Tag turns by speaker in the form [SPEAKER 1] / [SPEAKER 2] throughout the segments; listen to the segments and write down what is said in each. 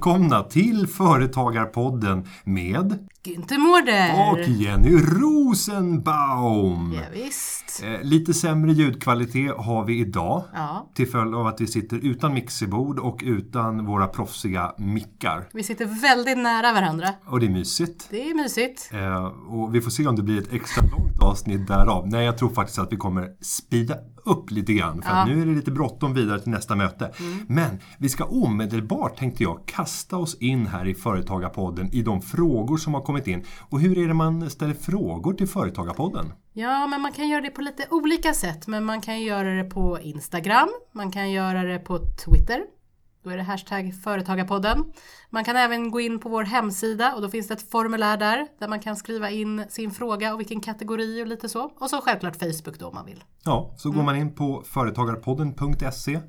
[SPEAKER 1] Välkomna till Företagarpodden med
[SPEAKER 2] Günther Mårder!
[SPEAKER 1] och Jenny Rosenbaum.
[SPEAKER 2] Ja, visst.
[SPEAKER 1] Eh, Lite sämre ljudkvalitet har vi idag.
[SPEAKER 2] Ja.
[SPEAKER 1] Till följd av att vi sitter utan mixerbord och utan våra proffsiga mickar.
[SPEAKER 2] Vi sitter väldigt nära varandra.
[SPEAKER 1] Och det är mysigt.
[SPEAKER 2] Det är mysigt.
[SPEAKER 1] Eh, och vi får se om det blir ett extra långt avsnitt därav. Nej, jag tror faktiskt att vi kommer speeda upp lite grann. För att nu är det lite bråttom vidare till nästa möte. Men vi ska omedelbart, tänkte jag, kasta oss in här i Företagarpodden i de frågor som har kommit in. Och hur är det man ställer frågor till Företagarpodden?
[SPEAKER 2] Ja, men man kan göra det på lite olika sätt. Men man kan göra det på Instagram, man kan göra det på Twitter. Då är det hashtag Företagarpodden. Man kan även gå in på vår hemsida och då finns det ett formulär där där man kan skriva in sin fråga och vilken kategori och lite så. Och så självklart Facebook då om man vill.
[SPEAKER 1] Ja, så går man in på företagarpodden.se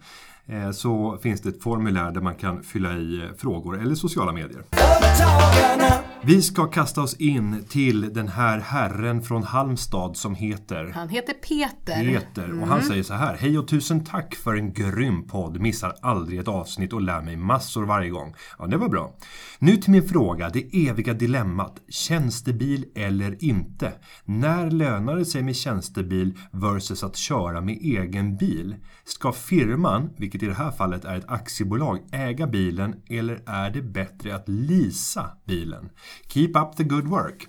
[SPEAKER 1] eh, så finns det ett formulär där man kan fylla i eh, frågor eller sociala medier.
[SPEAKER 3] Företagarna.
[SPEAKER 1] Vi ska kasta oss in till den här herren från Halmstad som heter
[SPEAKER 2] Han heter Peter.
[SPEAKER 1] Peter och han säger så här. Hej och tusen tack för en grym podd. Missar aldrig ett avsnitt och lär mig massor varje gång. Ja, det var bra. Nu till min fråga, det eviga dilemmat. Tjänstebil eller inte? När lönar det sig med tjänstebil versus att köra med egen bil? Ska firman, vilket i det här fallet är ett aktiebolag, äga bilen eller är det bättre att leasa bilen? Keep up the good work.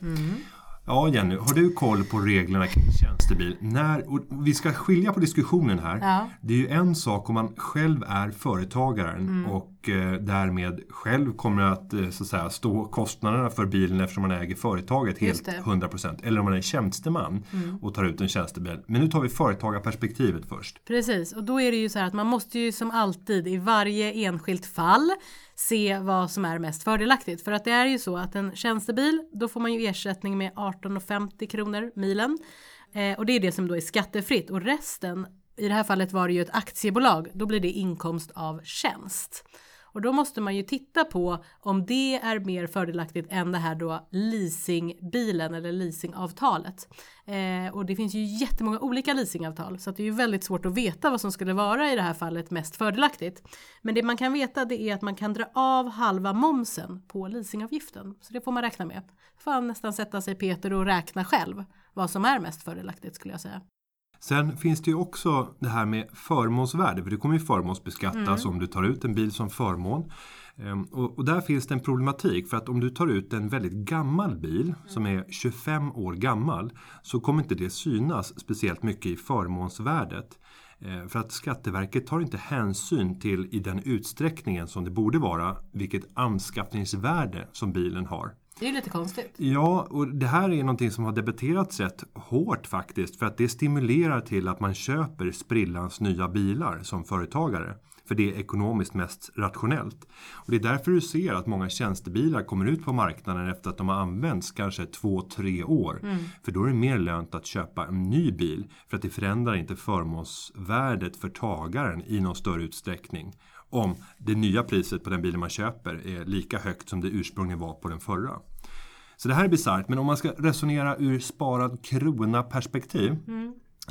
[SPEAKER 1] Ja, Jenny, har du koll på reglerna kring tjänstebil? När, vi ska skilja på diskussionen här.
[SPEAKER 2] Ja.
[SPEAKER 1] Det är ju en sak om man själv är företagaren
[SPEAKER 2] Mm.
[SPEAKER 1] och eh, därmed själv kommer att, eh, så att säga, stå kostnaderna för bilen eftersom man äger företaget helt
[SPEAKER 2] det. Mm.
[SPEAKER 1] 100%. Eller om man är tjänsteman och tar ut en tjänstebil. Men nu tar vi företagarperspektivet först.
[SPEAKER 2] Precis, och då är det ju så här att man måste ju som alltid i varje enskilt fall se vad som är mest fördelaktigt. För att det är ju så att en tjänstebil, då får man ju ersättning med 18,50 kronor milen. Eh, och det är det som då är skattefritt och resten, i det här fallet var det ju ett aktiebolag, då blir det inkomst av tjänst. Och då måste man ju titta på om det är mer fördelaktigt än det här då leasingbilen eller leasingavtalet. Eh, och det finns ju jättemånga olika leasingavtal så att det är ju väldigt svårt att veta vad som skulle vara i det här fallet mest fördelaktigt. Men det man kan veta det är att man kan dra av halva momsen på leasingavgiften. Så det får man räkna med. får nästan sätta sig Peter och räkna själv vad som är mest fördelaktigt skulle jag säga.
[SPEAKER 1] Sen finns det ju också det här med förmånsvärde, för det kommer ju förmånsbeskattas om du tar ut en bil som förmån. Ehm, Och, och där finns det en problematik för att om du tar ut en väldigt gammal bil som är 25 år gammal så kommer inte det synas speciellt mycket i förmånsvärdet. Eh, För att Skatteverket tar inte hänsyn till i den utsträckningen som det borde vara vilket anskaffningsvärde som bilen har.
[SPEAKER 2] Det är ju lite konstigt.
[SPEAKER 1] Ja, och det här är någonting som har debatterats rätt hårt faktiskt. För att det stimulerar till att man köper sprillans nya bilar som företagare. För det är ekonomiskt mest rationellt. Och det är därför du ser att många tjänstebilar kommer ut på marknaden efter att de har använts kanske två, tre år. För då är det mer lönt att köpa en ny bil. För att det förändrar inte förmånsvärdet för tagaren i någon större utsträckning. Om det nya priset på den bilen man köper är lika högt som det ursprungligen var på den förra. Så det här är bisarrt, men om man ska resonera ur sparad krona perspektiv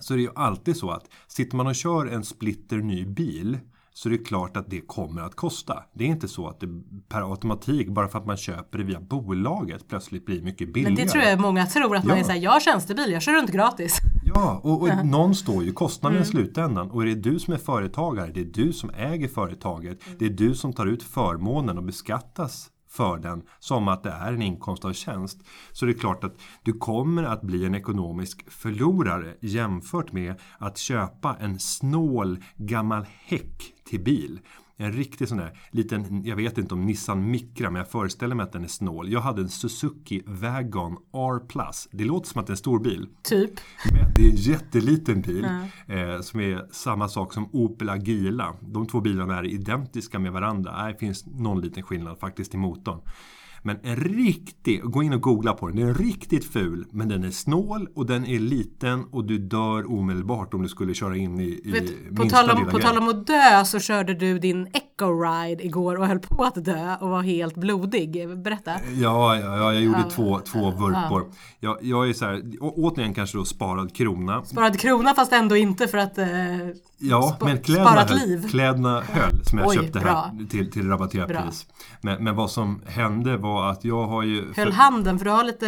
[SPEAKER 1] så är det ju alltid så att sitter man och kör en splitter ny bil så är det klart att det kommer att kosta. Det är inte så att det per automatik, bara för att man köper det via bolaget, plötsligt blir mycket billigare.
[SPEAKER 2] Men det tror jag många tror att man
[SPEAKER 1] Ja.
[SPEAKER 2] är såhär, jag har tjänstebil, jag kör runt gratis.
[SPEAKER 1] Ja, och, och någon står ju kostnaden i slutändan. Och är det du som är företagare, det är du som äger företaget. Det är du som tar ut förmånen och beskattas för den som att det är en inkomst av tjänst. Så det är klart att du kommer att bli en ekonomisk förlorare jämfört med att köpa en snål gammal häck till bil. En riktig sån där liten, jag vet inte om Nissan Micra, men jag föreställer mig att den är snål. Jag hade en Suzuki Wagon R+. Det låter som att det är en stor bil.
[SPEAKER 2] Typ.
[SPEAKER 1] Men det är en jätteliten bil eh, som är samma sak som Opel Agila. De två bilarna är identiska med varandra. Det finns någon liten skillnad faktiskt i motorn. Men en riktig, gå in och googla på den, den är riktigt ful men den är snål och den är liten och du dör omedelbart om du skulle köra in i, i
[SPEAKER 2] Vet, på,
[SPEAKER 1] minsta
[SPEAKER 2] tal om, på tal om att dö så körde du din eco ride igår och höll på att dö och var helt blodig. Berätta.
[SPEAKER 1] Ja, ja, ja jag gjorde två, två vurpor. Jag, jag är så här, å, återigen kanske då sparad krona.
[SPEAKER 2] Sparad krona fast ändå inte för att eh,
[SPEAKER 1] Ja, men kläderna
[SPEAKER 2] sparat
[SPEAKER 1] höll,
[SPEAKER 2] liv.
[SPEAKER 1] kläderna höll som jag
[SPEAKER 2] Oj,
[SPEAKER 1] köpte
[SPEAKER 2] bra.
[SPEAKER 1] här till, till rabatterat pris. Men, men vad som hände var att jag har ju...
[SPEAKER 2] höll
[SPEAKER 1] för-
[SPEAKER 2] handen för du har lite,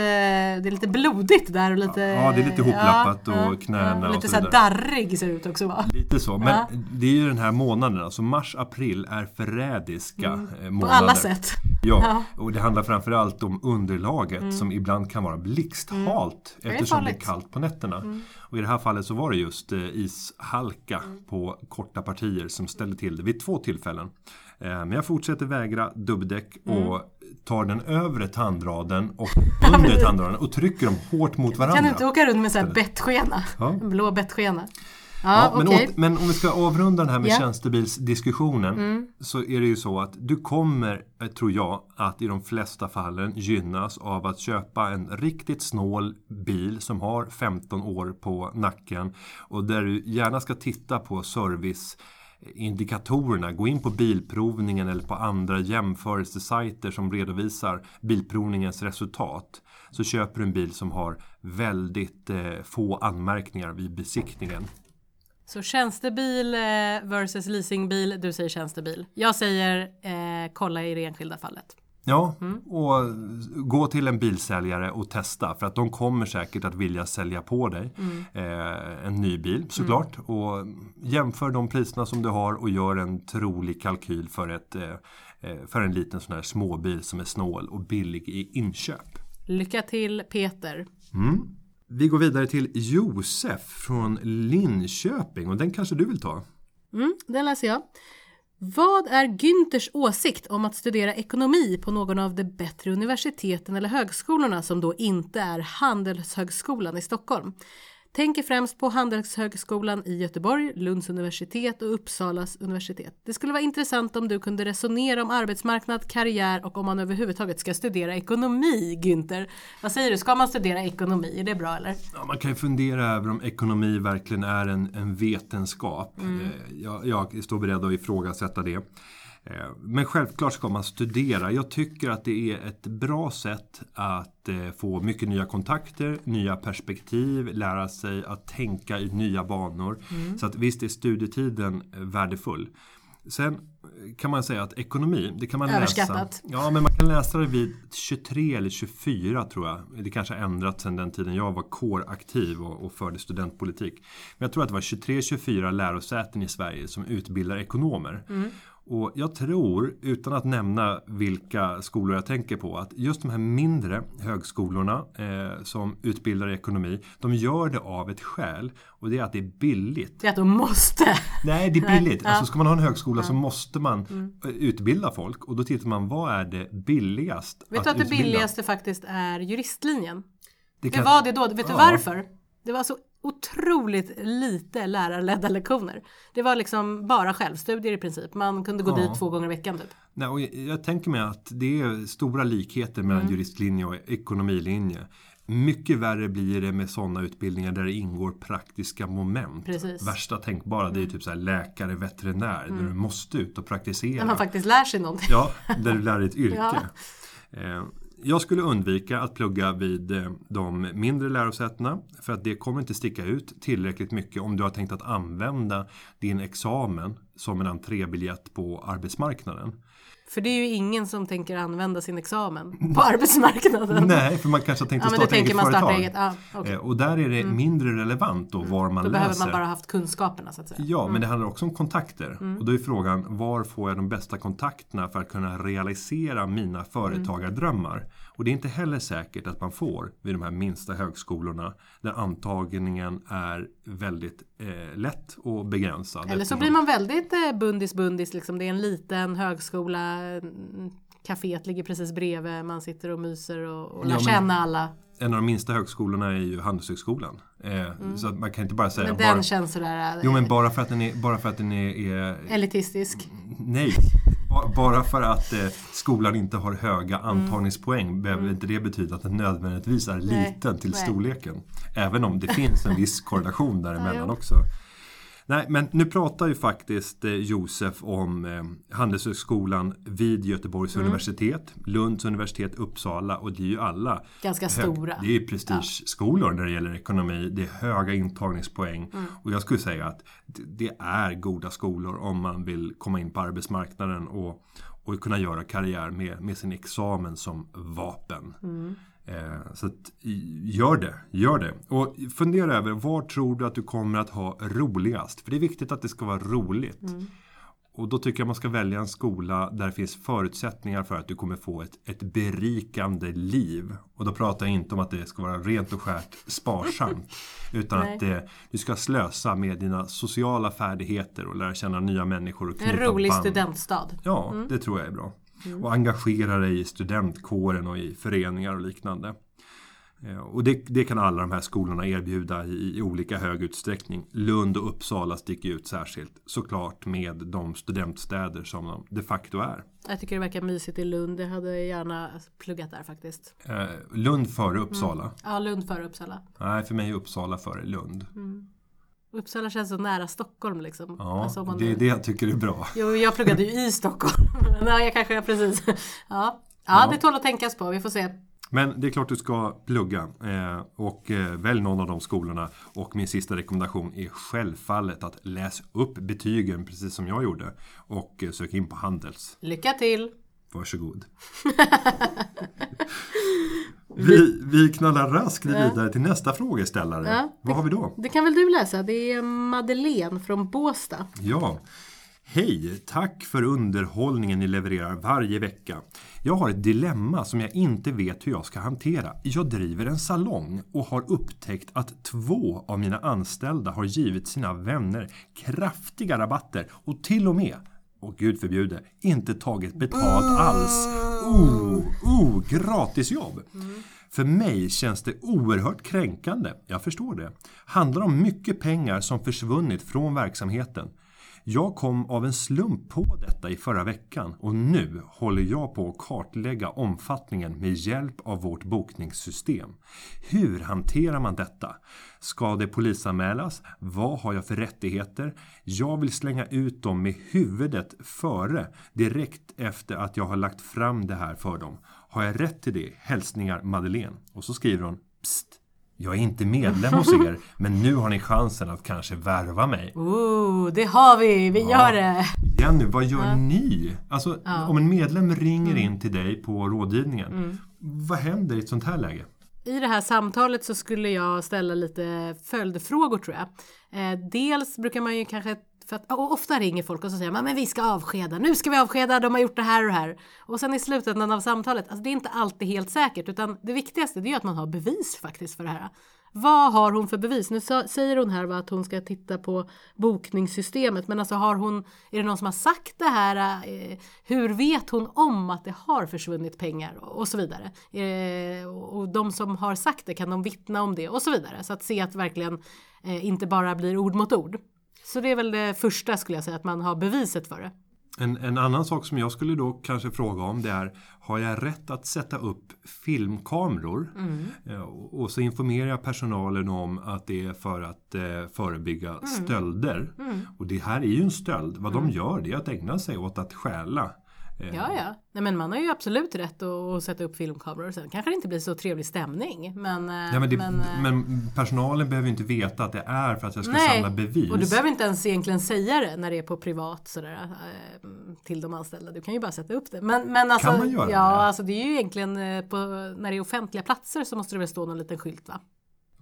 [SPEAKER 2] det är lite blodigt där och lite
[SPEAKER 1] Ja, det är lite hoplappat och knäna
[SPEAKER 2] och
[SPEAKER 1] och
[SPEAKER 2] lite
[SPEAKER 1] så
[SPEAKER 2] så här darrig ser det ut också va?
[SPEAKER 1] Lite så, men
[SPEAKER 2] Ja.
[SPEAKER 1] det är ju den här månaden, alltså mars-april är förrädiska eh, månader.
[SPEAKER 2] Mm. På alla sätt.
[SPEAKER 1] Ja,
[SPEAKER 2] Ja.
[SPEAKER 1] och det handlar framförallt om underlaget som ibland kan vara blixthalt
[SPEAKER 2] är
[SPEAKER 1] eftersom det är kallt på nätterna. Och i det här fallet så var det just eh, ishalka på korta partier som ställde till det vid två tillfällen. Eh, men jag fortsätter vägra dubbdäck och tar den övre tandraden och under tandraden och trycker dem hårt mot varandra.
[SPEAKER 2] Kan du inte åka runt med så här bettskena?
[SPEAKER 1] Ja.
[SPEAKER 2] En blå bettskena.
[SPEAKER 1] Ja,
[SPEAKER 2] Ja,
[SPEAKER 1] men,
[SPEAKER 2] okej.
[SPEAKER 1] åt, men om vi ska avrunda den här med
[SPEAKER 2] Ja.
[SPEAKER 1] tjänstebilsdiskussionen
[SPEAKER 2] Mm.
[SPEAKER 1] så är det ju så att du kommer, eh, tror jag, att i de flesta fallen gynnas av att köpa en riktigt snål bil som har 15 år på nacken och där du gärna ska titta på service indikatorerna, gå in på Bilprovningen eller på andra jämförelsesajter som redovisar Bilprovningens resultat. Så köper du en bil som har väldigt eh, få anmärkningar vid besiktningen.
[SPEAKER 2] Så tjänstebil eh, versus leasingbil, du säger tjänstebil. Jag säger eh, kolla i det enskilda fallet.
[SPEAKER 1] Ja,
[SPEAKER 2] Mm.
[SPEAKER 1] och gå till en bilsäljare och testa för att de kommer säkert att vilja sälja på dig
[SPEAKER 2] Mm.
[SPEAKER 1] eh, en ny bil såklart. Och jämför de priserna som du har och gör en trolig kalkyl för, ett, eh, eh, för en liten sån här småbil som är snål och billig i inköp.
[SPEAKER 2] Lycka till Peter.
[SPEAKER 1] Vi går vidare till Josef från Linköping och den kanske du vill ta?
[SPEAKER 2] Mm, den läser jag. Vad är Günthers åsikt om att studera ekonomi på någon av de bättre universiteten eller högskolorna som då inte är Handelshögskolan i Stockholm? Tänker främst på Handelshögskolan i Göteborg, Lunds universitet och Uppsalas universitet. Det skulle vara intressant om du kunde resonera om arbetsmarknad, karriär och om man överhuvudtaget ska studera ekonomi, Günther. Vad säger du, ska man studera ekonomi? Är det bra eller?
[SPEAKER 1] Ja, man kan ju fundera över om ekonomi verkligen är en, en vetenskap.
[SPEAKER 2] Mm.
[SPEAKER 1] Eh, Jag, jag står beredd att ifrågasätta det. Eh, Men självklart ska man studera. Jag tycker att det är ett bra sätt att eh, få mycket nya kontakter, nya perspektiv, lära sig att tänka i nya banor.
[SPEAKER 2] Mm.
[SPEAKER 1] Så att visst är studietiden eh, värdefull. Sen kan man säga att ekonomi, det kan man läsa. Ja, men man kan läsa det vid 23 eller 24 tror jag. Det kanske har ändrats sedan den tiden jag var kåraktiv och, och förde studentpolitik. Men jag tror att det var 23-24 lärosäten i Sverige som utbildar ekonomer. Och jag tror, utan att nämna vilka skolor jag tänker på, att just de här mindre högskolorna eh, som utbildar i ekonomi, de gör det av ett skäl. Och det är att det är billigt.
[SPEAKER 2] Det är att de måste.
[SPEAKER 1] Nej, det är billigt.
[SPEAKER 2] ja.
[SPEAKER 1] Alltså ska man ha en högskola så måste man
[SPEAKER 2] Mm.
[SPEAKER 1] eh, utbilda folk. Och då tittar man, vad är det billigast
[SPEAKER 2] Vet du att det
[SPEAKER 1] utbilda?
[SPEAKER 2] billigaste faktiskt är juristlinjen?
[SPEAKER 1] Det
[SPEAKER 2] Det
[SPEAKER 1] kan-
[SPEAKER 2] var det då, vet du
[SPEAKER 1] Ja.
[SPEAKER 2] varför? Det var så otroligt lite lärarledda lektioner. Det var liksom bara självstudier i princip. Man kunde gå
[SPEAKER 1] Ja.
[SPEAKER 2] dit två gånger i veckan typ.
[SPEAKER 1] Nej, och jag, jag tänker mig att det är stora likheter mellan
[SPEAKER 2] Mm.
[SPEAKER 1] juristlinje och ekonomilinje. Mycket värre blir det med sådana utbildningar där det ingår praktiska moment.
[SPEAKER 2] Precis. Mm.
[SPEAKER 1] Värsta tänkbara det är typ så här läkare, veterinär, där du måste ut och praktisera.
[SPEAKER 2] När man faktiskt lär sig någonting.
[SPEAKER 1] Ja, där du lär dig ett yrke.
[SPEAKER 2] Ja.
[SPEAKER 1] Jag skulle undvika att plugga vid eh, de mindre lärosätena för att det kommer inte sticka ut tillräckligt mycket om du har tänkt att använda din examen som en entrébiljett på arbetsmarknaden.
[SPEAKER 2] För det är ju ingen som tänker använda sin examen på arbetsmarknaden.
[SPEAKER 1] Nej, för man kanske har tänkt
[SPEAKER 2] Ja
[SPEAKER 1] att
[SPEAKER 2] då
[SPEAKER 1] starta eget företag.
[SPEAKER 2] eget. Ja, okej.
[SPEAKER 1] Eh, Och där är det mindre relevant då var man
[SPEAKER 2] Då
[SPEAKER 1] läser.
[SPEAKER 2] behöver man bara haft kunskaperna så att säga.
[SPEAKER 1] Ja, men det handlar också om kontakter.
[SPEAKER 2] Mm.
[SPEAKER 1] Och då är frågan, var får jag de bästa kontakterna för att kunna realisera mina företagardrömmar? Och det är inte heller säkert att man får vid de här minsta högskolorna där antagningen är väldigt eh, lätt och begränsad.
[SPEAKER 2] Eller så blir man väldigt eh, bundis-bundis, liksom. det är en liten högskola, mm, kaféet ligger precis bredvid, man sitter och myser och, och lär
[SPEAKER 1] Ja,
[SPEAKER 2] känna alla.
[SPEAKER 1] En av de minsta högskolorna är ju Handelshögskolan. Eh, Så att man kan inte bara säga
[SPEAKER 2] Mm. Men den
[SPEAKER 1] bara,
[SPEAKER 2] känns sådär
[SPEAKER 1] Jo
[SPEAKER 2] eh,
[SPEAKER 1] men bara för att den är, bara för att den är, är
[SPEAKER 2] elitistisk.
[SPEAKER 1] Nej, bara för att eh, skolan inte har höga
[SPEAKER 2] Mm.
[SPEAKER 1] antagningspoäng behöver inte det betyda att den nödvändigtvis är
[SPEAKER 2] Nej,
[SPEAKER 1] liten till
[SPEAKER 2] nej.
[SPEAKER 1] storleken. Även om det finns en viss korrelation däremellan
[SPEAKER 2] jo.
[SPEAKER 1] också. Nej, men nu pratar ju faktiskt eh, Josef om eh, Handelshögskolan vid Göteborgs
[SPEAKER 2] Mm.
[SPEAKER 1] universitet, Lunds universitet, Uppsala och det är ju alla
[SPEAKER 2] Ganska stora.
[SPEAKER 1] Det är ju prestigeskolor när det gäller ekonomi. Det är höga intagningspoäng.
[SPEAKER 2] Mm.
[SPEAKER 1] Och jag skulle säga att det- det är goda skolor om man vill komma in på arbetsmarknaden och, och kunna göra karriär med, med sin examen som vapen.
[SPEAKER 2] Mm.
[SPEAKER 1] Eh, så att, gör det, gör det. Och fundera över var tror du att du kommer att ha roligast? För det är viktigt att det ska vara roligt. Och då tycker jag man ska välja en skola där det finns förutsättningar för att du kommer få ett, ett berikande liv. Och då pratar jag inte om att det ska vara rent och skärt sparsamt. utan
[SPEAKER 2] Nej.
[SPEAKER 1] att det, du ska slösa med dina sociala färdigheter och lära känna nya människor och
[SPEAKER 2] En rolig
[SPEAKER 1] band.
[SPEAKER 2] studentstad.
[SPEAKER 1] Ja, det tror jag är bra. Och engagera dig i studentkåren och i föreningar och liknande. Eh, Och det, det kan alla de här skolorna erbjuda i, i olika hög utsträckning. Lund och Uppsala sticker ut särskilt. Såklart med de studentstäder som de de facto är.
[SPEAKER 2] Jag tycker det verkar mysigt i Lund. Jag hade gärna pluggat där faktiskt.
[SPEAKER 1] Eh, Lund före Uppsala.
[SPEAKER 2] Ja, Lund före Uppsala.
[SPEAKER 1] Nej, för mig är Uppsala före Lund.
[SPEAKER 2] Uppsala känns så nära Stockholm liksom.
[SPEAKER 1] Ja,
[SPEAKER 2] Alltså, man-
[SPEAKER 1] det är det jag tycker är bra.
[SPEAKER 2] Jo, jag pluggade ju i Stockholm. Nej, jag kanske precis. Ja. ja,
[SPEAKER 1] Ja.
[SPEAKER 2] det tål att tänkas på. Vi får se.
[SPEAKER 1] Men det är klart du ska plugga eh, och eh, välj någon av de skolorna. Och min sista rekommendation är självfallet att läs upp betygen precis som jag gjorde. Och eh, sök in på Handels.
[SPEAKER 2] Lycka till!
[SPEAKER 1] Varsågod. vi, vi knallar raskt vidare till nästa frågeställare.
[SPEAKER 2] Ja.
[SPEAKER 1] Vad har vi då?
[SPEAKER 2] Det kan väl du läsa? Det är Madeleine från Båstad.
[SPEAKER 1] Ja. Hej! Tack för underhållningen ni levererar varje vecka. Jag har ett dilemma som jag inte vet hur jag ska hantera. Jag driver en salong och har upptäckt att två av mina anställda har givit sina vänner kraftiga rabatter och till och med, och gud förbjude, inte tagit betalt alls. Oh, oh, gratisjobb! För mig känns det oerhört kränkande, jag förstår det. Handlar om mycket pengar som försvunnit från verksamheten. Jag kom av en slump på detta i förra veckan och nu håller jag på att kartlägga omfattningen med hjälp av vårt bokningssystem. Hur hanterar man detta? Ska det polisanmälas? Vad har jag för rättigheter? Jag vill slänga ut dem med huvudet före, direkt efter att jag har lagt fram det här för dem. Har jag rätt till det? Hälsningar Madeleine. Och så skriver hon Psst! Jag är inte medlem hos er, men nu har ni chansen att kanske värva mig.
[SPEAKER 2] Oh, det har vi! Vi gör det!
[SPEAKER 1] Jenny, vad gör ni? Alltså, om en medlem ringer in till dig på rådgivningen, vad händer i ett sånt här läge?
[SPEAKER 2] I det här samtalet så skulle jag ställa lite följdfrågor tror jag. Eh, dels brukar man ju kanske för att, och ofta ringer folk och så säger man men vi ska avskeda, nu ska vi avskeda, de har gjort det här och det här. Och sen i slutändan av samtalet, alltså det är inte alltid helt säkert utan det viktigaste det är ju att man har bevis faktiskt för det här. Vad har hon för bevis? Nu säger hon här va, att hon ska titta på bokningssystemet men alltså har hon, är det någon som har sagt det här? Eh, hur vet hon om att det har försvunnit pengar och, så vidare? Eh, och och de som har sagt det, kan de vittna om det och så vidare? Så att se att verkligen eh, inte bara blir ord mot ord. Så det är väl det första skulle jag säga, att man har beviset för det.
[SPEAKER 1] En, en annan sak som jag skulle då kanske fråga om det är Har jag rätt att sätta upp filmkameror? Eh, Och, så informerar jag personalen om att det är för att eh, förebygga stölder. Och det här är ju en stöld. Vad de gör det är att ägna sig åt att stjäla. Eh,
[SPEAKER 2] Ja, ja. Nej, men man har ju absolut rätt att, sätta upp filmkameror. Sen kanske det inte blir så trevlig stämning. Men, eh,
[SPEAKER 1] Ja, men, det,
[SPEAKER 2] men, eh,
[SPEAKER 1] men personalen behöver inte veta att det är för att jag ska
[SPEAKER 2] Nej,
[SPEAKER 1] samla bevis.
[SPEAKER 2] och du behöver inte ens egentligen säga det när det är på privat sådär, till de anställda. Du kan ju bara sätta upp det. Men, men alltså,
[SPEAKER 1] Kan man göra
[SPEAKER 2] ja,
[SPEAKER 1] det?
[SPEAKER 2] alltså det är ju egentligen på, när det är offentliga platser så måste det väl stå någon liten skylt va?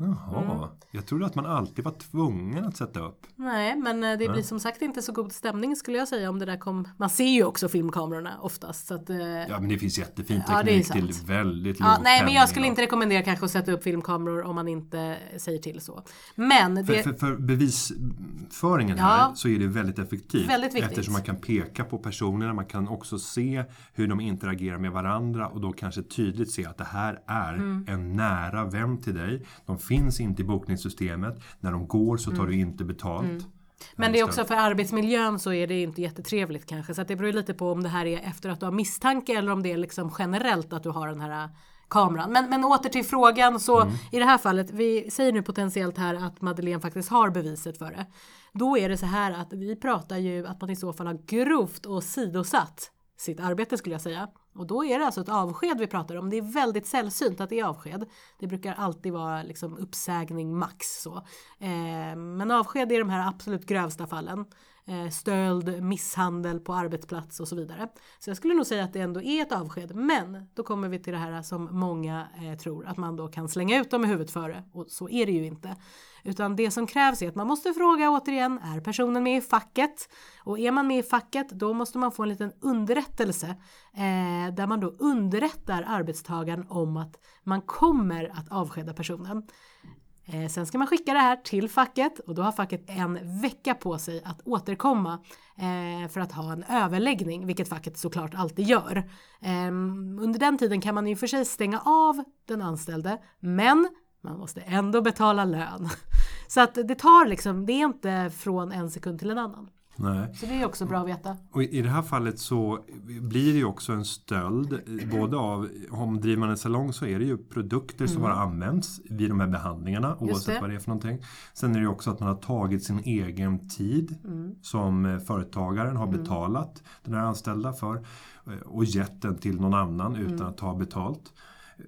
[SPEAKER 1] Jaha,
[SPEAKER 2] Mm.
[SPEAKER 1] jag trodde att man alltid var tvungen att sätta upp.
[SPEAKER 2] Nej, men eh, det blir som sagt inte så god stämning skulle jag säga om det där kom. Man ser ju också filmkamerorna oftast. Så att, eh,
[SPEAKER 1] Ja, men det finns jättefin
[SPEAKER 2] Ja,
[SPEAKER 1] teknik till
[SPEAKER 2] sant.
[SPEAKER 1] väldigt låg
[SPEAKER 2] Ja, nej, men jag skulle inte rekommendera kanske att sätta upp filmkameror om man inte säger till så. Men
[SPEAKER 1] För,
[SPEAKER 2] det,
[SPEAKER 1] för, för bevisföringen
[SPEAKER 2] Ja.
[SPEAKER 1] här så är det väldigt effektivt.
[SPEAKER 2] Väldigt viktigt.
[SPEAKER 1] Eftersom man kan peka på personerna, man kan också se hur de interagerar med varandra och då kanske tydligt se att det här är
[SPEAKER 2] Mm.
[SPEAKER 1] en nära vän till dig. De finns inte i bokningssystemet. När de går så tar
[SPEAKER 2] Mm.
[SPEAKER 1] du inte betalt.
[SPEAKER 2] men det är också för arbetsmiljön så är det inte jättetrevligt kanske. Så det beror lite på om det här är efter att du har misstanke eller om det är liksom generellt att du har den här kameran. Men, men åter till frågan så i det här fallet, vi säger nu potentiellt här att Madeleine faktiskt har beviset för det. Då är det så här att vi pratar ju att man i så fall har grovt och sidosatt sitt arbete skulle jag säga. Och då är det alltså ett avsked vi pratar om. Det är väldigt sällsynt att det är avsked. Det brukar alltid vara liksom uppsägning max så. Eh, men avsked är de här absolut grövsta fallen. Eh, stöld, misshandel på arbetsplats och så vidare. Så jag skulle nog säga att det ändå är ett avsked. Men då kommer vi till det här som många eh, tror att man då kan slänga ut dem i huvudet före. Och så är det ju inte. Utan det som krävs är att man måste fråga återigen, är personen med i facket? Och är man med i facket då måste man få en liten underrättelse eh, där man då underrättar arbetstagaren om att man kommer att avskeda personen. Eh, sen ska man skicka det här till facket och då har facket en vecka på sig att återkomma eh, för att ha en överläggning, vilket facket såklart alltid gör. Eh, under den tiden kan man ju för sig stänga av den anställde, men man måste ändå betala lön. Så att det tar liksom, det är inte från en sekund till en annan.
[SPEAKER 1] Nej.
[SPEAKER 2] Så det är också bra att veta.
[SPEAKER 1] Och i det här fallet så blir det ju också en stöld. Både av, om driver man en salong så är det ju produkter som har använts vid de här behandlingarna oavsett vad det är för någonting. Sen är det ju också att man har tagit sin egen tid som eh, företagaren har betalat den här anställda för eh, och gett den till någon annan utan att ta betalt.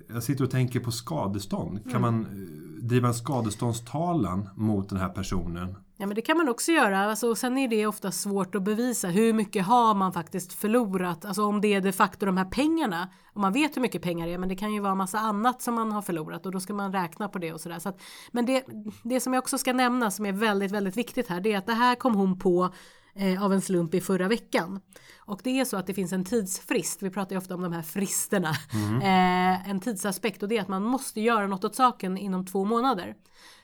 [SPEAKER 1] Jag sitter och tänker på skadestånd. Kan man eh, driva en skadeståndstalan mot den här personen?
[SPEAKER 2] Ja men det kan man också göra. Alltså, och sen är det ofta svårt att bevisa. Hur mycket har man faktiskt förlorat? Alltså om det är de facto de här pengarna. Om man vet hur mycket pengar det är. Men det kan ju vara massa annat som man har förlorat. Och då ska man räkna på det och sådär. Så att, men det, det som jag också ska nämna som är väldigt, väldigt viktigt här. Det är att det här kom hon på eh, av en slump i förra veckan. Och det är så att det finns en tidsfrist. Vi pratar ju ofta om de här fristerna. Eh, en tidsaspekt och det är att man måste göra något åt saken inom två månader.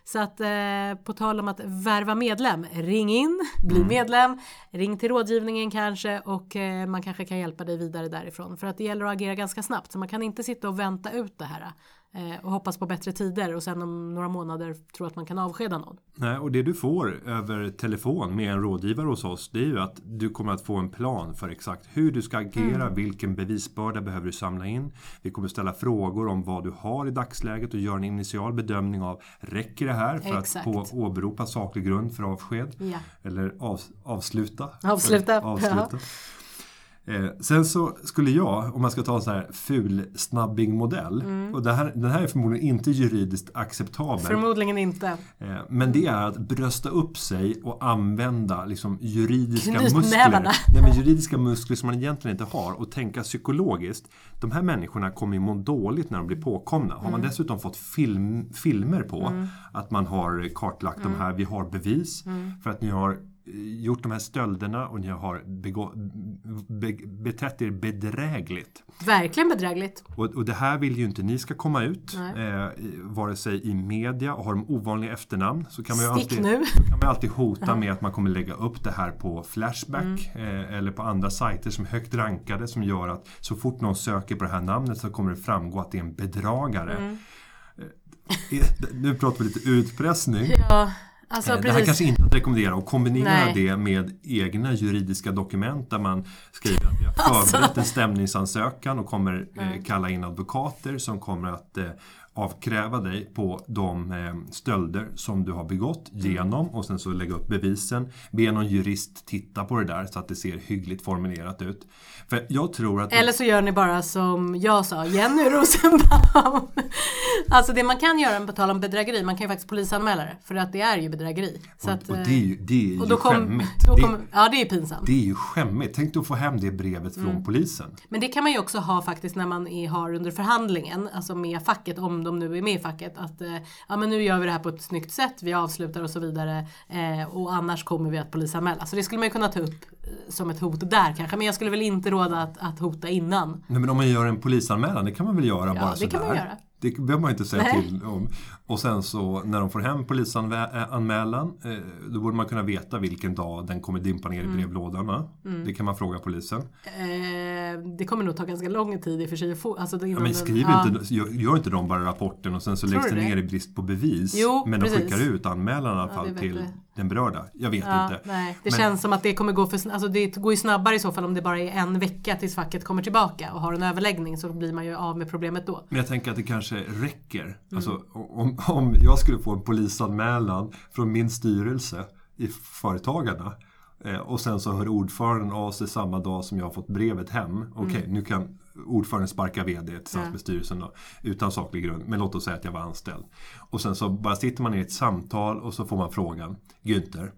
[SPEAKER 2] Så att eh, på tal om att värva medlem, ring in, bli medlem, ring till rådgivningen kanske och eh, man kanske kan hjälpa dig vidare därifrån. För att det gäller att agera ganska snabbt så man kan inte sitta och vänta ut det här och hoppas på bättre tider och sen om några månader tro att man kan avskeda någon.
[SPEAKER 1] Nej, och det du får över telefon med en rådgivare hos oss det är ju att du kommer att få en plan för exakt hur du ska agera,
[SPEAKER 2] Mm.
[SPEAKER 1] vilken bevisbörda behöver du samla in. Vi kommer ställa frågor om vad du har i dagsläget och göra en initial bedömning av räcker det här för
[SPEAKER 2] Exakt.
[SPEAKER 1] att på, åberopa saklig grund för avsked?
[SPEAKER 2] Ja.
[SPEAKER 1] Eller av, avsluta.
[SPEAKER 2] Avsluta,
[SPEAKER 1] avsluta. Eh, sen så skulle jag, om man ska ta en sån här ful snabbing modell
[SPEAKER 2] Mm.
[SPEAKER 1] och det här, den här är förmodligen inte juridiskt acceptabel.
[SPEAKER 2] Förmodligen inte.
[SPEAKER 1] Eh, Men det är att brösta upp sig och använda liksom juridiska muskler. Nej, men juridiska muskler som man egentligen inte har och tänka psykologiskt. De här människorna kommer ju må dåligt när de blir påkomna. Har
[SPEAKER 2] Mm.
[SPEAKER 1] man dessutom fått film, filmer på att man har kartlagt
[SPEAKER 2] Mm.
[SPEAKER 1] de här, vi har bevis för att ni har gjort de här stölderna och ni har begå, be, betett er bedrägligt.
[SPEAKER 2] Verkligen bedrägligt.
[SPEAKER 1] Och, och det här vill ju inte ni ska komma ut, eh, vare sig i media och har de ovanliga efternamn så kan man ju alltid, kan man alltid hota med att man kommer lägga upp det här på Flashback
[SPEAKER 2] Mm.
[SPEAKER 1] eh, eller på andra sajter som är högt rankade som gör att så fort någon söker på det här namnet så kommer det framgå att det är en bedragare.
[SPEAKER 2] Mm.
[SPEAKER 1] Eh, Nu pratar vi lite utpressning.
[SPEAKER 2] Ja, alltså
[SPEAKER 1] Eh, Det här kanske inte att rekommendera och kombinera
[SPEAKER 2] Nej.
[SPEAKER 1] det med egna juridiska dokument där man skriver att vi har
[SPEAKER 2] Alltså.
[SPEAKER 1] förberett en stämningsansökan och kommer eh, kalla in advokater som kommer att eh, avkräva dig på de eh, stölder som du har begått
[SPEAKER 2] Mm.
[SPEAKER 1] genom och sen så lägga upp bevisen. Be någon jurist titta på det där så att det ser hyggligt formulerat ut. För jag tror att
[SPEAKER 2] Eller så gör ni bara som jag sa, Jenny Rosenbaum. alltså det man kan göra på tal om bedrägeri, man kan ju faktiskt polisanmäla det. För att det är ju bedrägeri. Så
[SPEAKER 1] och,
[SPEAKER 2] att,
[SPEAKER 1] och det är ju, det är
[SPEAKER 2] och
[SPEAKER 1] ju
[SPEAKER 2] då kom,
[SPEAKER 1] skämmigt.
[SPEAKER 2] då
[SPEAKER 1] det,
[SPEAKER 2] kom, ja det är ju pinsamt.
[SPEAKER 1] det är ju skämmigt. Tänk dig att få hem det brevet från
[SPEAKER 2] Mm.
[SPEAKER 1] polisen.
[SPEAKER 2] Men det kan man ju också ha faktiskt när man är, har under förhandlingen, alltså med facket, om de nu är med i facket, att eh, ja men nu gör vi det här på ett snyggt sätt, vi avslutar och så vidare eh, och annars kommer vi att polisanmäla. Så det skulle man ju kunna ta upp eh, som ett hot där kanske, men jag skulle väl inte råda att, att hota innan.
[SPEAKER 1] Nej, men om man gör en polisanmälan, det kan man väl göra bara
[SPEAKER 2] det
[SPEAKER 1] sådär?
[SPEAKER 2] kan man göra.
[SPEAKER 1] Det behöver man inte säga
[SPEAKER 2] Nej.
[SPEAKER 1] till om. Och sen så när de får hem polisanmälan eh, då borde man kunna veta vilken dag den kommer dimpa ner i
[SPEAKER 2] Mm.
[SPEAKER 1] brevlådan. va? Det kan man fråga polisen.
[SPEAKER 2] Eh, det kommer nog ta ganska lång tid i och för sig. Alltså,
[SPEAKER 1] Ja, men
[SPEAKER 2] den-
[SPEAKER 1] skriv
[SPEAKER 2] ja.
[SPEAKER 1] inte, gör, gör inte de bara rapporten och sen så läggs det? ner i brist på bevis.
[SPEAKER 2] Jo,
[SPEAKER 1] men de
[SPEAKER 2] precis.
[SPEAKER 1] skickar ut anmälan i alla
[SPEAKER 2] Ja,
[SPEAKER 1] fall
[SPEAKER 2] vet
[SPEAKER 1] till den berörda. Jag vet
[SPEAKER 2] Ja,
[SPEAKER 1] inte.
[SPEAKER 2] nej. Det
[SPEAKER 1] Men-
[SPEAKER 2] känns som att det kommer gå för alltså det går ju snabbare i så fall om det bara är en vecka tills facket kommer tillbaka och har en överläggning så blir man ju av med problemet då.
[SPEAKER 1] Men jag tänker att det kanske räcker.
[SPEAKER 2] Mm.
[SPEAKER 1] Alltså, om, om jag skulle få en polisanmälan från min styrelse i Företagarna eh, och sen så hör ordföranden av sig samma dag som jag har fått brevet hem. Okej, nu kan ordföranden sparka VD tillsammans
[SPEAKER 2] Mm. Ja.
[SPEAKER 1] med styrelsen då, utan saklig grund. Men låt oss säga att jag var anställd. Och sen så bara sitter man i ett samtal och så får man frågan Günther,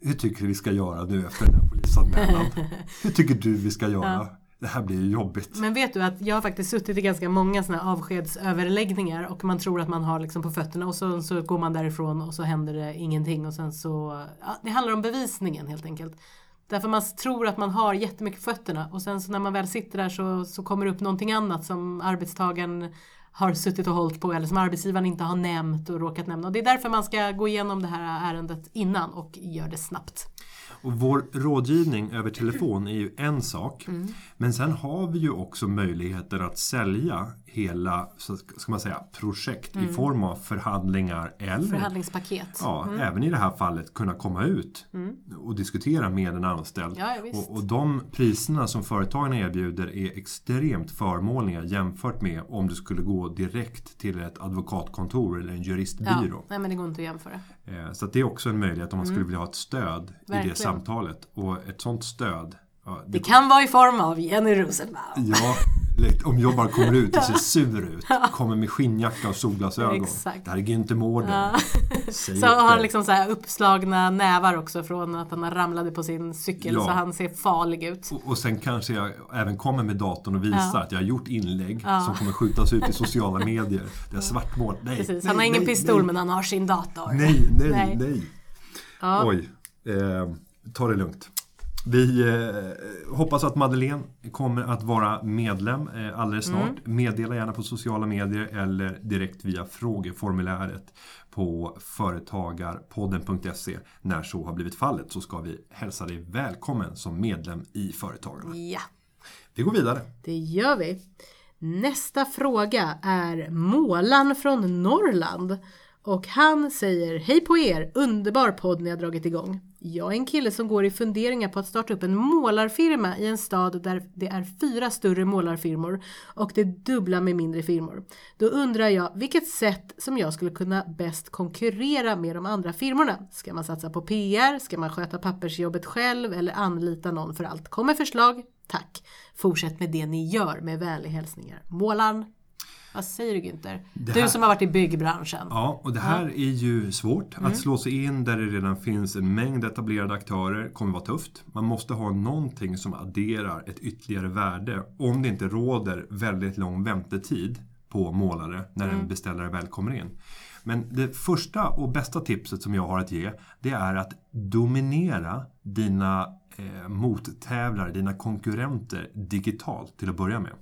[SPEAKER 1] hur tycker du vi ska göra nu efter den här polisanmälan? hur tycker du vi ska göra? Det här blir ju jobbigt.
[SPEAKER 2] Men vet du att jag har faktiskt suttit i ganska många sådana här avskedsöverläggningar och man tror att man har liksom på fötterna och så, så går man därifrån och så händer det ingenting och sen så ja, Det handlar om bevisningen helt enkelt. Därför man tror att man har jättemycket på fötterna och sen så när man väl sitter där så, så kommer det upp någonting annat som arbetstagaren har suttit och hållit på eller som arbetsgivaren inte har nämnt och råkat nämna. Och det är därför man ska gå igenom det här ärendet innan och gör det snabbt.
[SPEAKER 1] Och vår rådgivning över telefon är ju en sak.
[SPEAKER 2] Mm.
[SPEAKER 1] Men sen har vi ju också möjligheter att sälja hela så ska man säga, projekt
[SPEAKER 2] Mm.
[SPEAKER 1] i form av förhandlingar eller
[SPEAKER 2] Förhandlingspaket.
[SPEAKER 1] Ja, även i det här fallet kunna komma ut och diskutera med en anställd.
[SPEAKER 2] Ja, ja,
[SPEAKER 1] och, och de priserna som företagen erbjuder är extremt förmånliga jämfört med om du skulle gå direkt till ett advokatkontor eller en
[SPEAKER 2] Ja,
[SPEAKER 1] juristbyrå.
[SPEAKER 2] nej men det går inte att jämföra.
[SPEAKER 1] Eh, Så att det är också en möjlighet om man skulle vilja ha ett stöd i det
[SPEAKER 2] Mm. Verkligen.
[SPEAKER 1] samtalet. Och ett sånt stöd, ja, det,
[SPEAKER 2] Det kan vara i form av Jenny Rosenbaum.
[SPEAKER 1] ja, om jag bara kommer ut och ser sur ut, kommer med skinnjacka och solglasögon.
[SPEAKER 2] Exakt.
[SPEAKER 1] Det här är Günther Mården. Säg
[SPEAKER 2] Så har han liksom så uppslagna nävar också från att han ramlade på sin cykel
[SPEAKER 1] Ja.
[SPEAKER 2] så han ser farlig ut.
[SPEAKER 1] Och, och sen kanske jag även kommer med datorn och visar
[SPEAKER 2] Ja.
[SPEAKER 1] att jag har gjort inlägg som kommer skjutas ut i sociala medier. Det är svartmål. Nej,
[SPEAKER 2] Precis.
[SPEAKER 1] nej,
[SPEAKER 2] Han har ingen
[SPEAKER 1] nej,
[SPEAKER 2] pistol
[SPEAKER 1] nej.
[SPEAKER 2] men han har sin dator.
[SPEAKER 1] Nej, nej,
[SPEAKER 2] Nej. Ja.
[SPEAKER 1] Oj, eh, ta det lugnt. Vi eh, hoppas att Madeleine kommer att vara medlem eh, alldeles snart.
[SPEAKER 2] Mm.
[SPEAKER 1] Meddela gärna på sociala medier eller direkt via frågeformuläret på företagarpodden.se. När så har blivit fallet så ska vi hälsa dig välkommen som medlem i Företagarna.
[SPEAKER 2] Ja,
[SPEAKER 1] Vi går vidare.
[SPEAKER 2] det gör vi. Nästa fråga är Målan från Norrland. Och han säger Hej på er! Underbar podd ni har dragit igång. Jag är en kille som går i funderingar på att starta upp en målarfirma i en stad där det är fyra större målarfirmor och det dubbla med mindre firmor. Då undrar jag vilket sätt som jag skulle kunna bäst konkurrera med de andra firmorna. Ska man satsa på PR? Ska man sköta pappersjobbet själv eller anlita någon för allt? Kommer förslag? Tack! Fortsätt med det ni gör med vänliga hälsningar. Målaren. Vad säger du Günther?
[SPEAKER 1] Det
[SPEAKER 2] Du
[SPEAKER 1] här-
[SPEAKER 2] som har varit i byggbranschen.
[SPEAKER 1] Ja, och det här är ju svårt.
[SPEAKER 2] Mm.
[SPEAKER 1] Att slå sig in där det redan finns en mängd etablerade aktörer kommer vara tufft. Man måste ha någonting som adderar ett ytterligare värde om det inte råder väldigt lång väntetid på målare när
[SPEAKER 2] Mm.
[SPEAKER 1] en beställare väl kommer in. Men det första och bästa tipset som jag har att ge det är att dominera dina eh, mottävlare, dina konkurrenter digitalt till att börja med.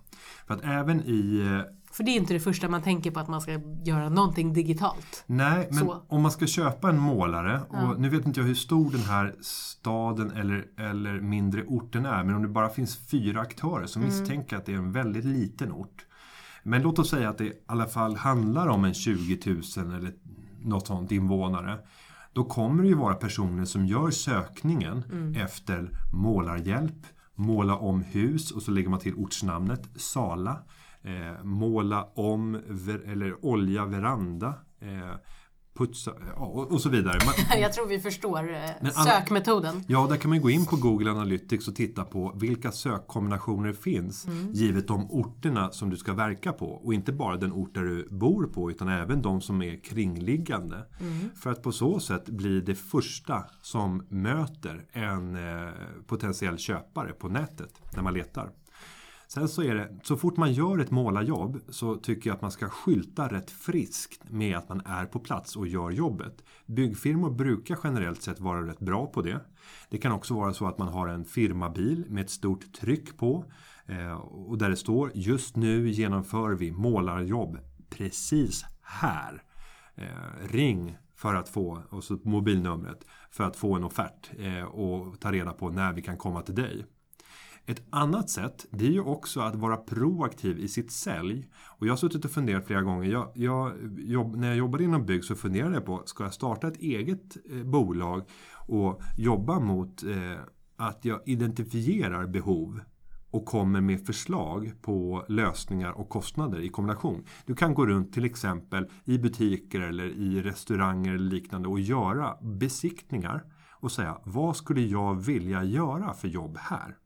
[SPEAKER 1] För att även i eh,
[SPEAKER 2] För det är inte det första man tänker på att man ska göra någonting digitalt.
[SPEAKER 1] Nej, men
[SPEAKER 2] Så.
[SPEAKER 1] om man ska köpa en målare, och nu vet inte jag hur stor den här staden eller, eller mindre orten är, men om det bara finns fyra aktörer så misstänker jag att det är en väldigt liten ort. Men låt oss säga att det i alla fall handlar om en 20 000 eller något sånt invånare. Då kommer det ju vara personer som gör sökningen efter målarhjälp, måla om hus och så lägger man till ortsnamnet Sala. Eh, måla om ver- eller olja veranda. Eh, putsa ja, och, och så vidare. Man,
[SPEAKER 2] Jag tror vi förstår eh,
[SPEAKER 1] Men
[SPEAKER 2] sökmetoden.
[SPEAKER 1] Ja, där kan man gå in på Google Analytics och titta på vilka sökkombinationer finns givet de orterna som du ska verka på. Och inte bara den ort där du bor på utan även de som är kringliggande. För att på så sätt bli det första som möter en eh, potentiell köpare på nätet när man letar. Sen så är det, så fort man gör ett målarjobb så tycker jag att man ska skylta rätt friskt med att man är på plats och gör jobbet. Byggfirmor brukar generellt sett vara rätt bra på det. Det kan också vara så att man har en firmabil med ett stort tryck på eh, och där det står just nu genomför vi målarjobb precis här. Eh, ring för att få, och så mobilnumret, för att få en offert eh, och ta reda på när vi kan komma till dig. Ett annat sätt det är ju också att vara proaktiv i sitt sälj. Och jag har suttit och funderat flera gånger. Jag, jag, jobb, när jag jobbade inom bygg så funderade jag på, ska jag starta ett eget eh, bolag och jobba mot eh, att jag identifierar behov och kommer med förslag på lösningar och kostnader i kombination. Du kan gå runt till exempel i butiker eller i restauranger eller liknande och göra besiktningar och säga vad skulle jag vilja göra för jobb här?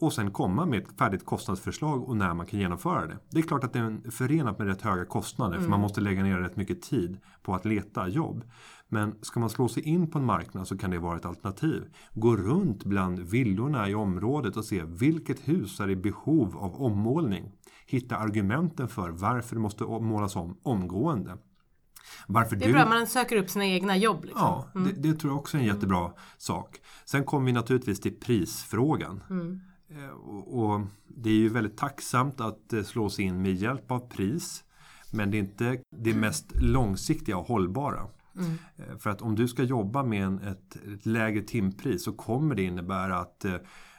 [SPEAKER 1] Och sen komma med ett färdigt kostnadsförslag och när man kan genomföra det. Det är klart att det är förenat med rätt höga kostnader för man måste lägga ner rätt mycket tid på att leta jobb. Men ska man slå sig in på en marknad så kan det vara ett alternativ. Gå runt bland villorna i området och se vilket hus är i behov av ommålning. Hitta argumenten för varför det måste målas om omgående. Varför
[SPEAKER 2] Det är bra, man söker upp sina egna jobb. Liksom.
[SPEAKER 1] Ja, det, det tror jag också är en jättebra sak. Sen kommer vi naturligtvis till prisfrågan. Eh, Och, det är ju väldigt tacksamt att eh, slå sig in med hjälp av pris. Men det är inte det mest långsiktiga och hållbara. Eh, För att om du ska jobba med en, ett, ett lägre timpris så kommer det innebära att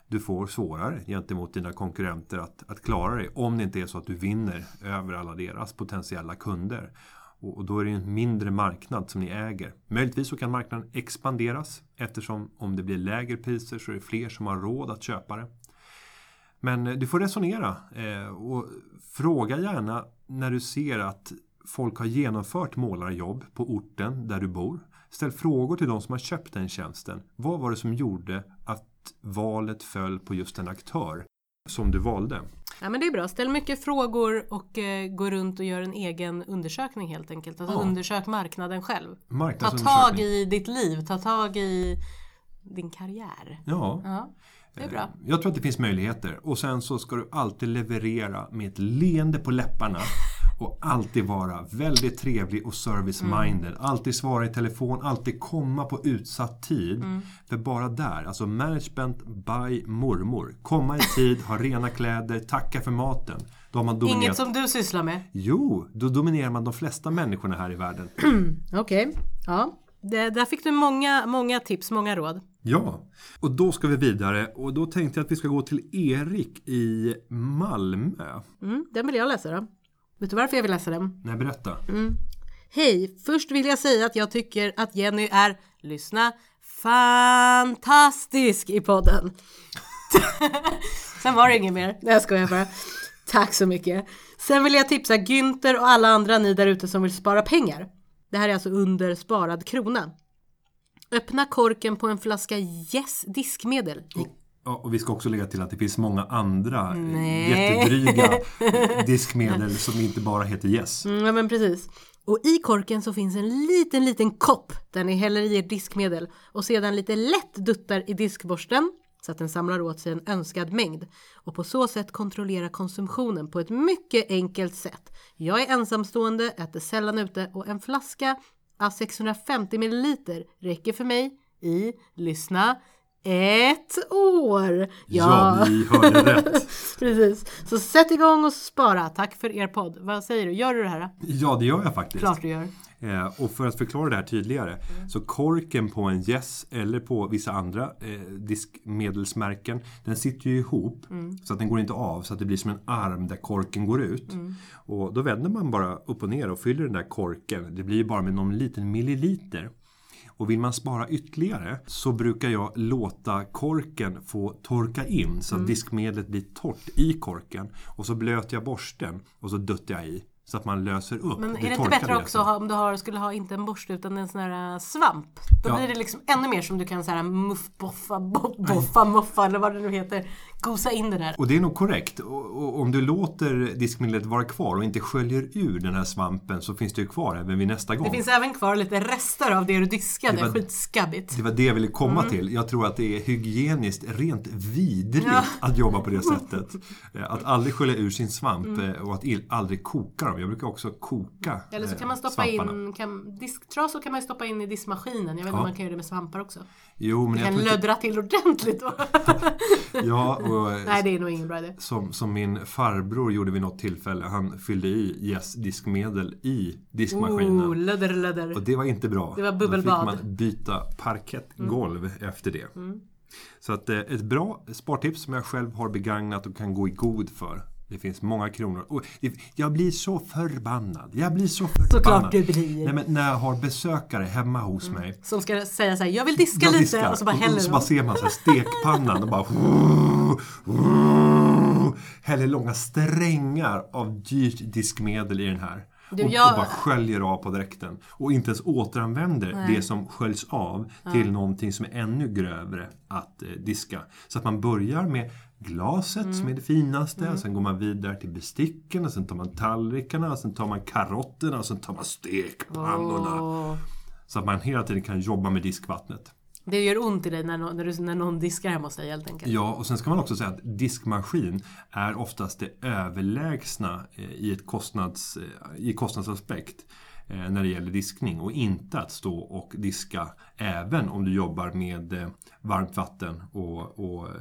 [SPEAKER 1] du får svårare gentemot dina konkurrenter att, att klara dig. Om det inte är så att du vinner över alla deras potentiella kunder. Och, och då är det en mindre marknad som ni äger. Möjligtvis så kan marknaden expanderas eftersom om det blir lägre priser så är det fler som har råd att köpa det. Men eh, du får resonera eh, och fråga gärna när du ser att folk har genomfört målarjobb på orten där du bor. Ställ frågor till de som har köpt den tjänsten. Vad var det som gjorde att valet föll på just en aktör som du valde?
[SPEAKER 2] Ja men det är bra, ställ mycket frågor och eh, gå runt och gör en egen undersökning helt enkelt. Alltså
[SPEAKER 1] Ja.
[SPEAKER 2] undersök marknaden själv. Ta tag i ditt liv, ta tag i din karriär.
[SPEAKER 1] Ja,
[SPEAKER 2] Ja, det är bra.
[SPEAKER 1] jag tror att det finns möjligheter. Och sen så ska du alltid leverera med ett leende på läpparna. Och alltid vara väldigt trevlig och service-minded. Alltid svara i telefon, alltid komma på utsatt tid. För bara där, alltså management by mormor. Komma i tid, ha rena kläder, tacka för maten.
[SPEAKER 2] Inget som du sysslar med?
[SPEAKER 1] Jo, då dominerar man de flesta människorna här i världen.
[SPEAKER 2] Okej, ja. Det, där fick du många, många tips, många råd.
[SPEAKER 1] Ja, och då ska vi vidare och då tänkte jag att vi ska gå till Erik i Malmö.
[SPEAKER 2] Mm, den vill jag läsa då. Vet du varför jag vill läsa den?
[SPEAKER 1] Nej, berätta.
[SPEAKER 2] Hej! Först vill jag säga att jag tycker att Jenny är, lyssna, fantastisk i podden. Sen var det inget mer. Nej jag skojar bara. Tack så mycket. Sen vill jag tipsa Günther och alla andra ni där ute som vill spara pengar. Det här är alltså under sparad krona. Öppna korken på en flaska Yes diskmedel.
[SPEAKER 1] Ja, och vi ska också lägga till att det finns många andra eh,
[SPEAKER 2] Nej.
[SPEAKER 1] jättedryga diskmedel som inte bara heter Yes.
[SPEAKER 2] Mm, ja men precis. Och i korken så finns en liten, liten kopp där ni häller i ert diskmedel och sedan lite lätt duttar i diskborsten så att den samlar åt sig en önskad mängd och på så sätt kontrollera konsumtionen på ett mycket enkelt sätt. Jag är ensamstående, äter sällan ute och en flaska av 650 ml räcker för mig i, lyssna, ett år.
[SPEAKER 1] Ja, ni hörde rätt.
[SPEAKER 2] Precis. Så sätt igång och spara. Tack för er podd. Vad säger du? Gör du det här?
[SPEAKER 1] Ja, det gör jag faktiskt.
[SPEAKER 2] Klart du gör.
[SPEAKER 1] Eh, och för att förklara det här tydligare. Så korken på en Yes eller på vissa andra eh, diskmedelsmärken. Den sitter ju ihop så att den går inte av. Så att det blir som en arm där korken går ut. Och då vänder man bara upp och ner och fyller den där korken. Det blir ju bara med någon liten milliliter. Och vill man spara ytterligare så brukar jag låta korken få torka in så att diskmedlet blir torrt i korken. Och så blöter jag borsten och så duttar jag i så att man löser upp
[SPEAKER 2] Men är det inte bättre också ha- om du har, skulle ha inte en borste utan en sån här äh, svamp? Då
[SPEAKER 1] Ja.
[SPEAKER 2] blir det liksom ännu mer som du kan så här muffboffa, bo- boffa, muffa eller vad det nu heter. Gosa in det där.
[SPEAKER 1] Och det är nog korrekt. Och, och om du låter diskmedlet vara kvar och inte sköljer ur den här svampen så finns det ju kvar även vid nästa gång.
[SPEAKER 2] Det finns även kvar lite rester av det du diskade,
[SPEAKER 1] Det var-
[SPEAKER 2] skitskabbigt.
[SPEAKER 1] Det var det jag ville komma
[SPEAKER 2] Mm.
[SPEAKER 1] till. Jag tror att det är hygieniskt rent vidrigt att jobba på det sättet. Eh, Att aldrig skölja ur sin svamp eh, och att aldrig koka dem. Jag brukar också koka
[SPEAKER 2] Mm. Eller så
[SPEAKER 1] eh,
[SPEAKER 2] kan man stoppa
[SPEAKER 1] svamparna.
[SPEAKER 2] in, kan, disktrasor kan man stoppa in i diskmaskinen. Jag vet inte
[SPEAKER 1] Ja.
[SPEAKER 2] om man kan göra det med svampar också.
[SPEAKER 1] Jo, men jag
[SPEAKER 2] kan löddra till ordentligt då.
[SPEAKER 1] Ja, och, eh,
[SPEAKER 2] Nej det är nog ingen bra idé.
[SPEAKER 1] som, som min farbror gjorde vid något tillfälle. Han fyllde i yes, diskmedel i diskmaskinen.
[SPEAKER 2] Oh, lödder lödder.
[SPEAKER 1] Och det var inte bra.
[SPEAKER 2] Det var
[SPEAKER 1] Då
[SPEAKER 2] bubbelbad.
[SPEAKER 1] fick man byta parkettgolv efter det. Så att eh, ett bra spartips som jag själv har begagnat och kan gå i god för. Det finns många kronor. Och jag blir så förbannad. Jag blir så förbannad.
[SPEAKER 2] Såklart du blir. Mm.
[SPEAKER 1] Nej, men när jag har besökare hemma hos mig.
[SPEAKER 2] Som ska säga så här, jag vill diska
[SPEAKER 1] Jag
[SPEAKER 2] lite
[SPEAKER 1] diskar,
[SPEAKER 2] och så bara häller
[SPEAKER 1] och så bara ser man så här stekpannan och bara häller långa strängar av dyrt diskmedel i den här.
[SPEAKER 2] Du,
[SPEAKER 1] och,
[SPEAKER 2] jag-
[SPEAKER 1] och bara sköljer av på dräkten. Och inte ens återanvänder det som sköljs av till någonting som är ännu grövre att eh, diska. Så att man börjar med glaset
[SPEAKER 2] Mm.
[SPEAKER 1] som är det finaste. Sen går man vidare till besticken och sen tar man tallrikarna och sen tar man karotterna och sen tar man stekpannorna.
[SPEAKER 2] Åh.
[SPEAKER 1] Så att man hela tiden kan jobba med diskvattnet.
[SPEAKER 2] Det gör ont i dig när, någon- när, du, när någon diskar hemma hos dig helt enkelt.
[SPEAKER 1] Ja, och sen ska man också säga att diskmaskin är oftast det överlägsna eh, i, ett kostnads, eh, i kostnadsaspekt när det gäller diskning och inte att stå och diska även om du jobbar med eh, varmt vatten och, och eh,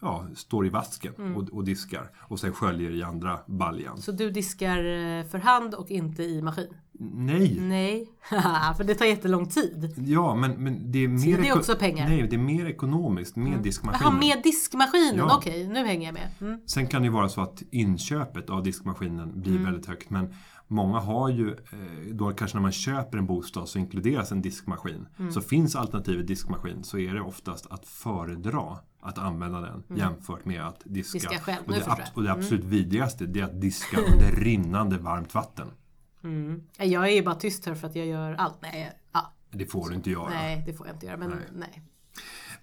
[SPEAKER 1] ja, står i vasken
[SPEAKER 2] Mm.
[SPEAKER 1] och, och diskar och sen sköljer i andra baljan.
[SPEAKER 2] Så du diskar eh, för hand och inte i maskin?
[SPEAKER 1] Nej!
[SPEAKER 2] Nej, för det tar jättelång tid.
[SPEAKER 1] Ja, men, men det är mer...
[SPEAKER 2] är
[SPEAKER 1] eko-
[SPEAKER 2] också pengar.
[SPEAKER 1] Nej, det är mer ekonomiskt med diskmaskinen.
[SPEAKER 2] Jaha, med diskmaskinen?
[SPEAKER 1] Ja.
[SPEAKER 2] Okej, nu hänger jag med. Mm.
[SPEAKER 1] Sen kan det ju vara så att inköpet av diskmaskinen blir
[SPEAKER 2] Mm.
[SPEAKER 1] väldigt högt. Men många har ju, eh, då kanske när man köper en bostad så inkluderas en diskmaskin.
[SPEAKER 2] Mm.
[SPEAKER 1] Så finns alternativet diskmaskin så är det oftast att föredra att använda den jämfört med att diska.
[SPEAKER 2] Mm. Diska själv,
[SPEAKER 1] och, det.
[SPEAKER 2] Mm.
[SPEAKER 1] ab- och det absolut vidrigaste det är att diska under rinnande varmt vatten.
[SPEAKER 2] Jag är ju bara tyst här för att jag gör allt. Nej, ja,
[SPEAKER 1] Det får du inte göra.
[SPEAKER 2] nej det får jag inte göra. Men
[SPEAKER 1] Nej.
[SPEAKER 2] nej.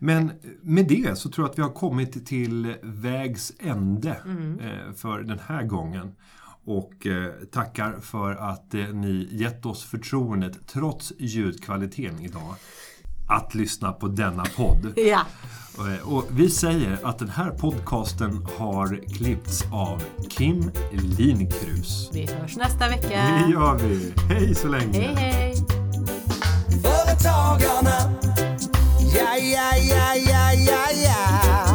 [SPEAKER 1] Men med det så tror jag att vi har kommit till vägs ände
[SPEAKER 2] Mm.
[SPEAKER 1] eh, för den här gången. Och eh, tackar för att eh, ni gett oss förtroendet, trots ljudkvaliteten idag, att lyssna på denna podd.
[SPEAKER 2] Ja,
[SPEAKER 1] Eh, Och vi säger att den här podcasten har klippts av Kim Linkrus.
[SPEAKER 2] vi hörs nästa vecka.
[SPEAKER 1] Det gör vi! Hej så länge!
[SPEAKER 2] Hej hej!
[SPEAKER 3] Företagarna. Ja, ja, ja, ja, ja, ja.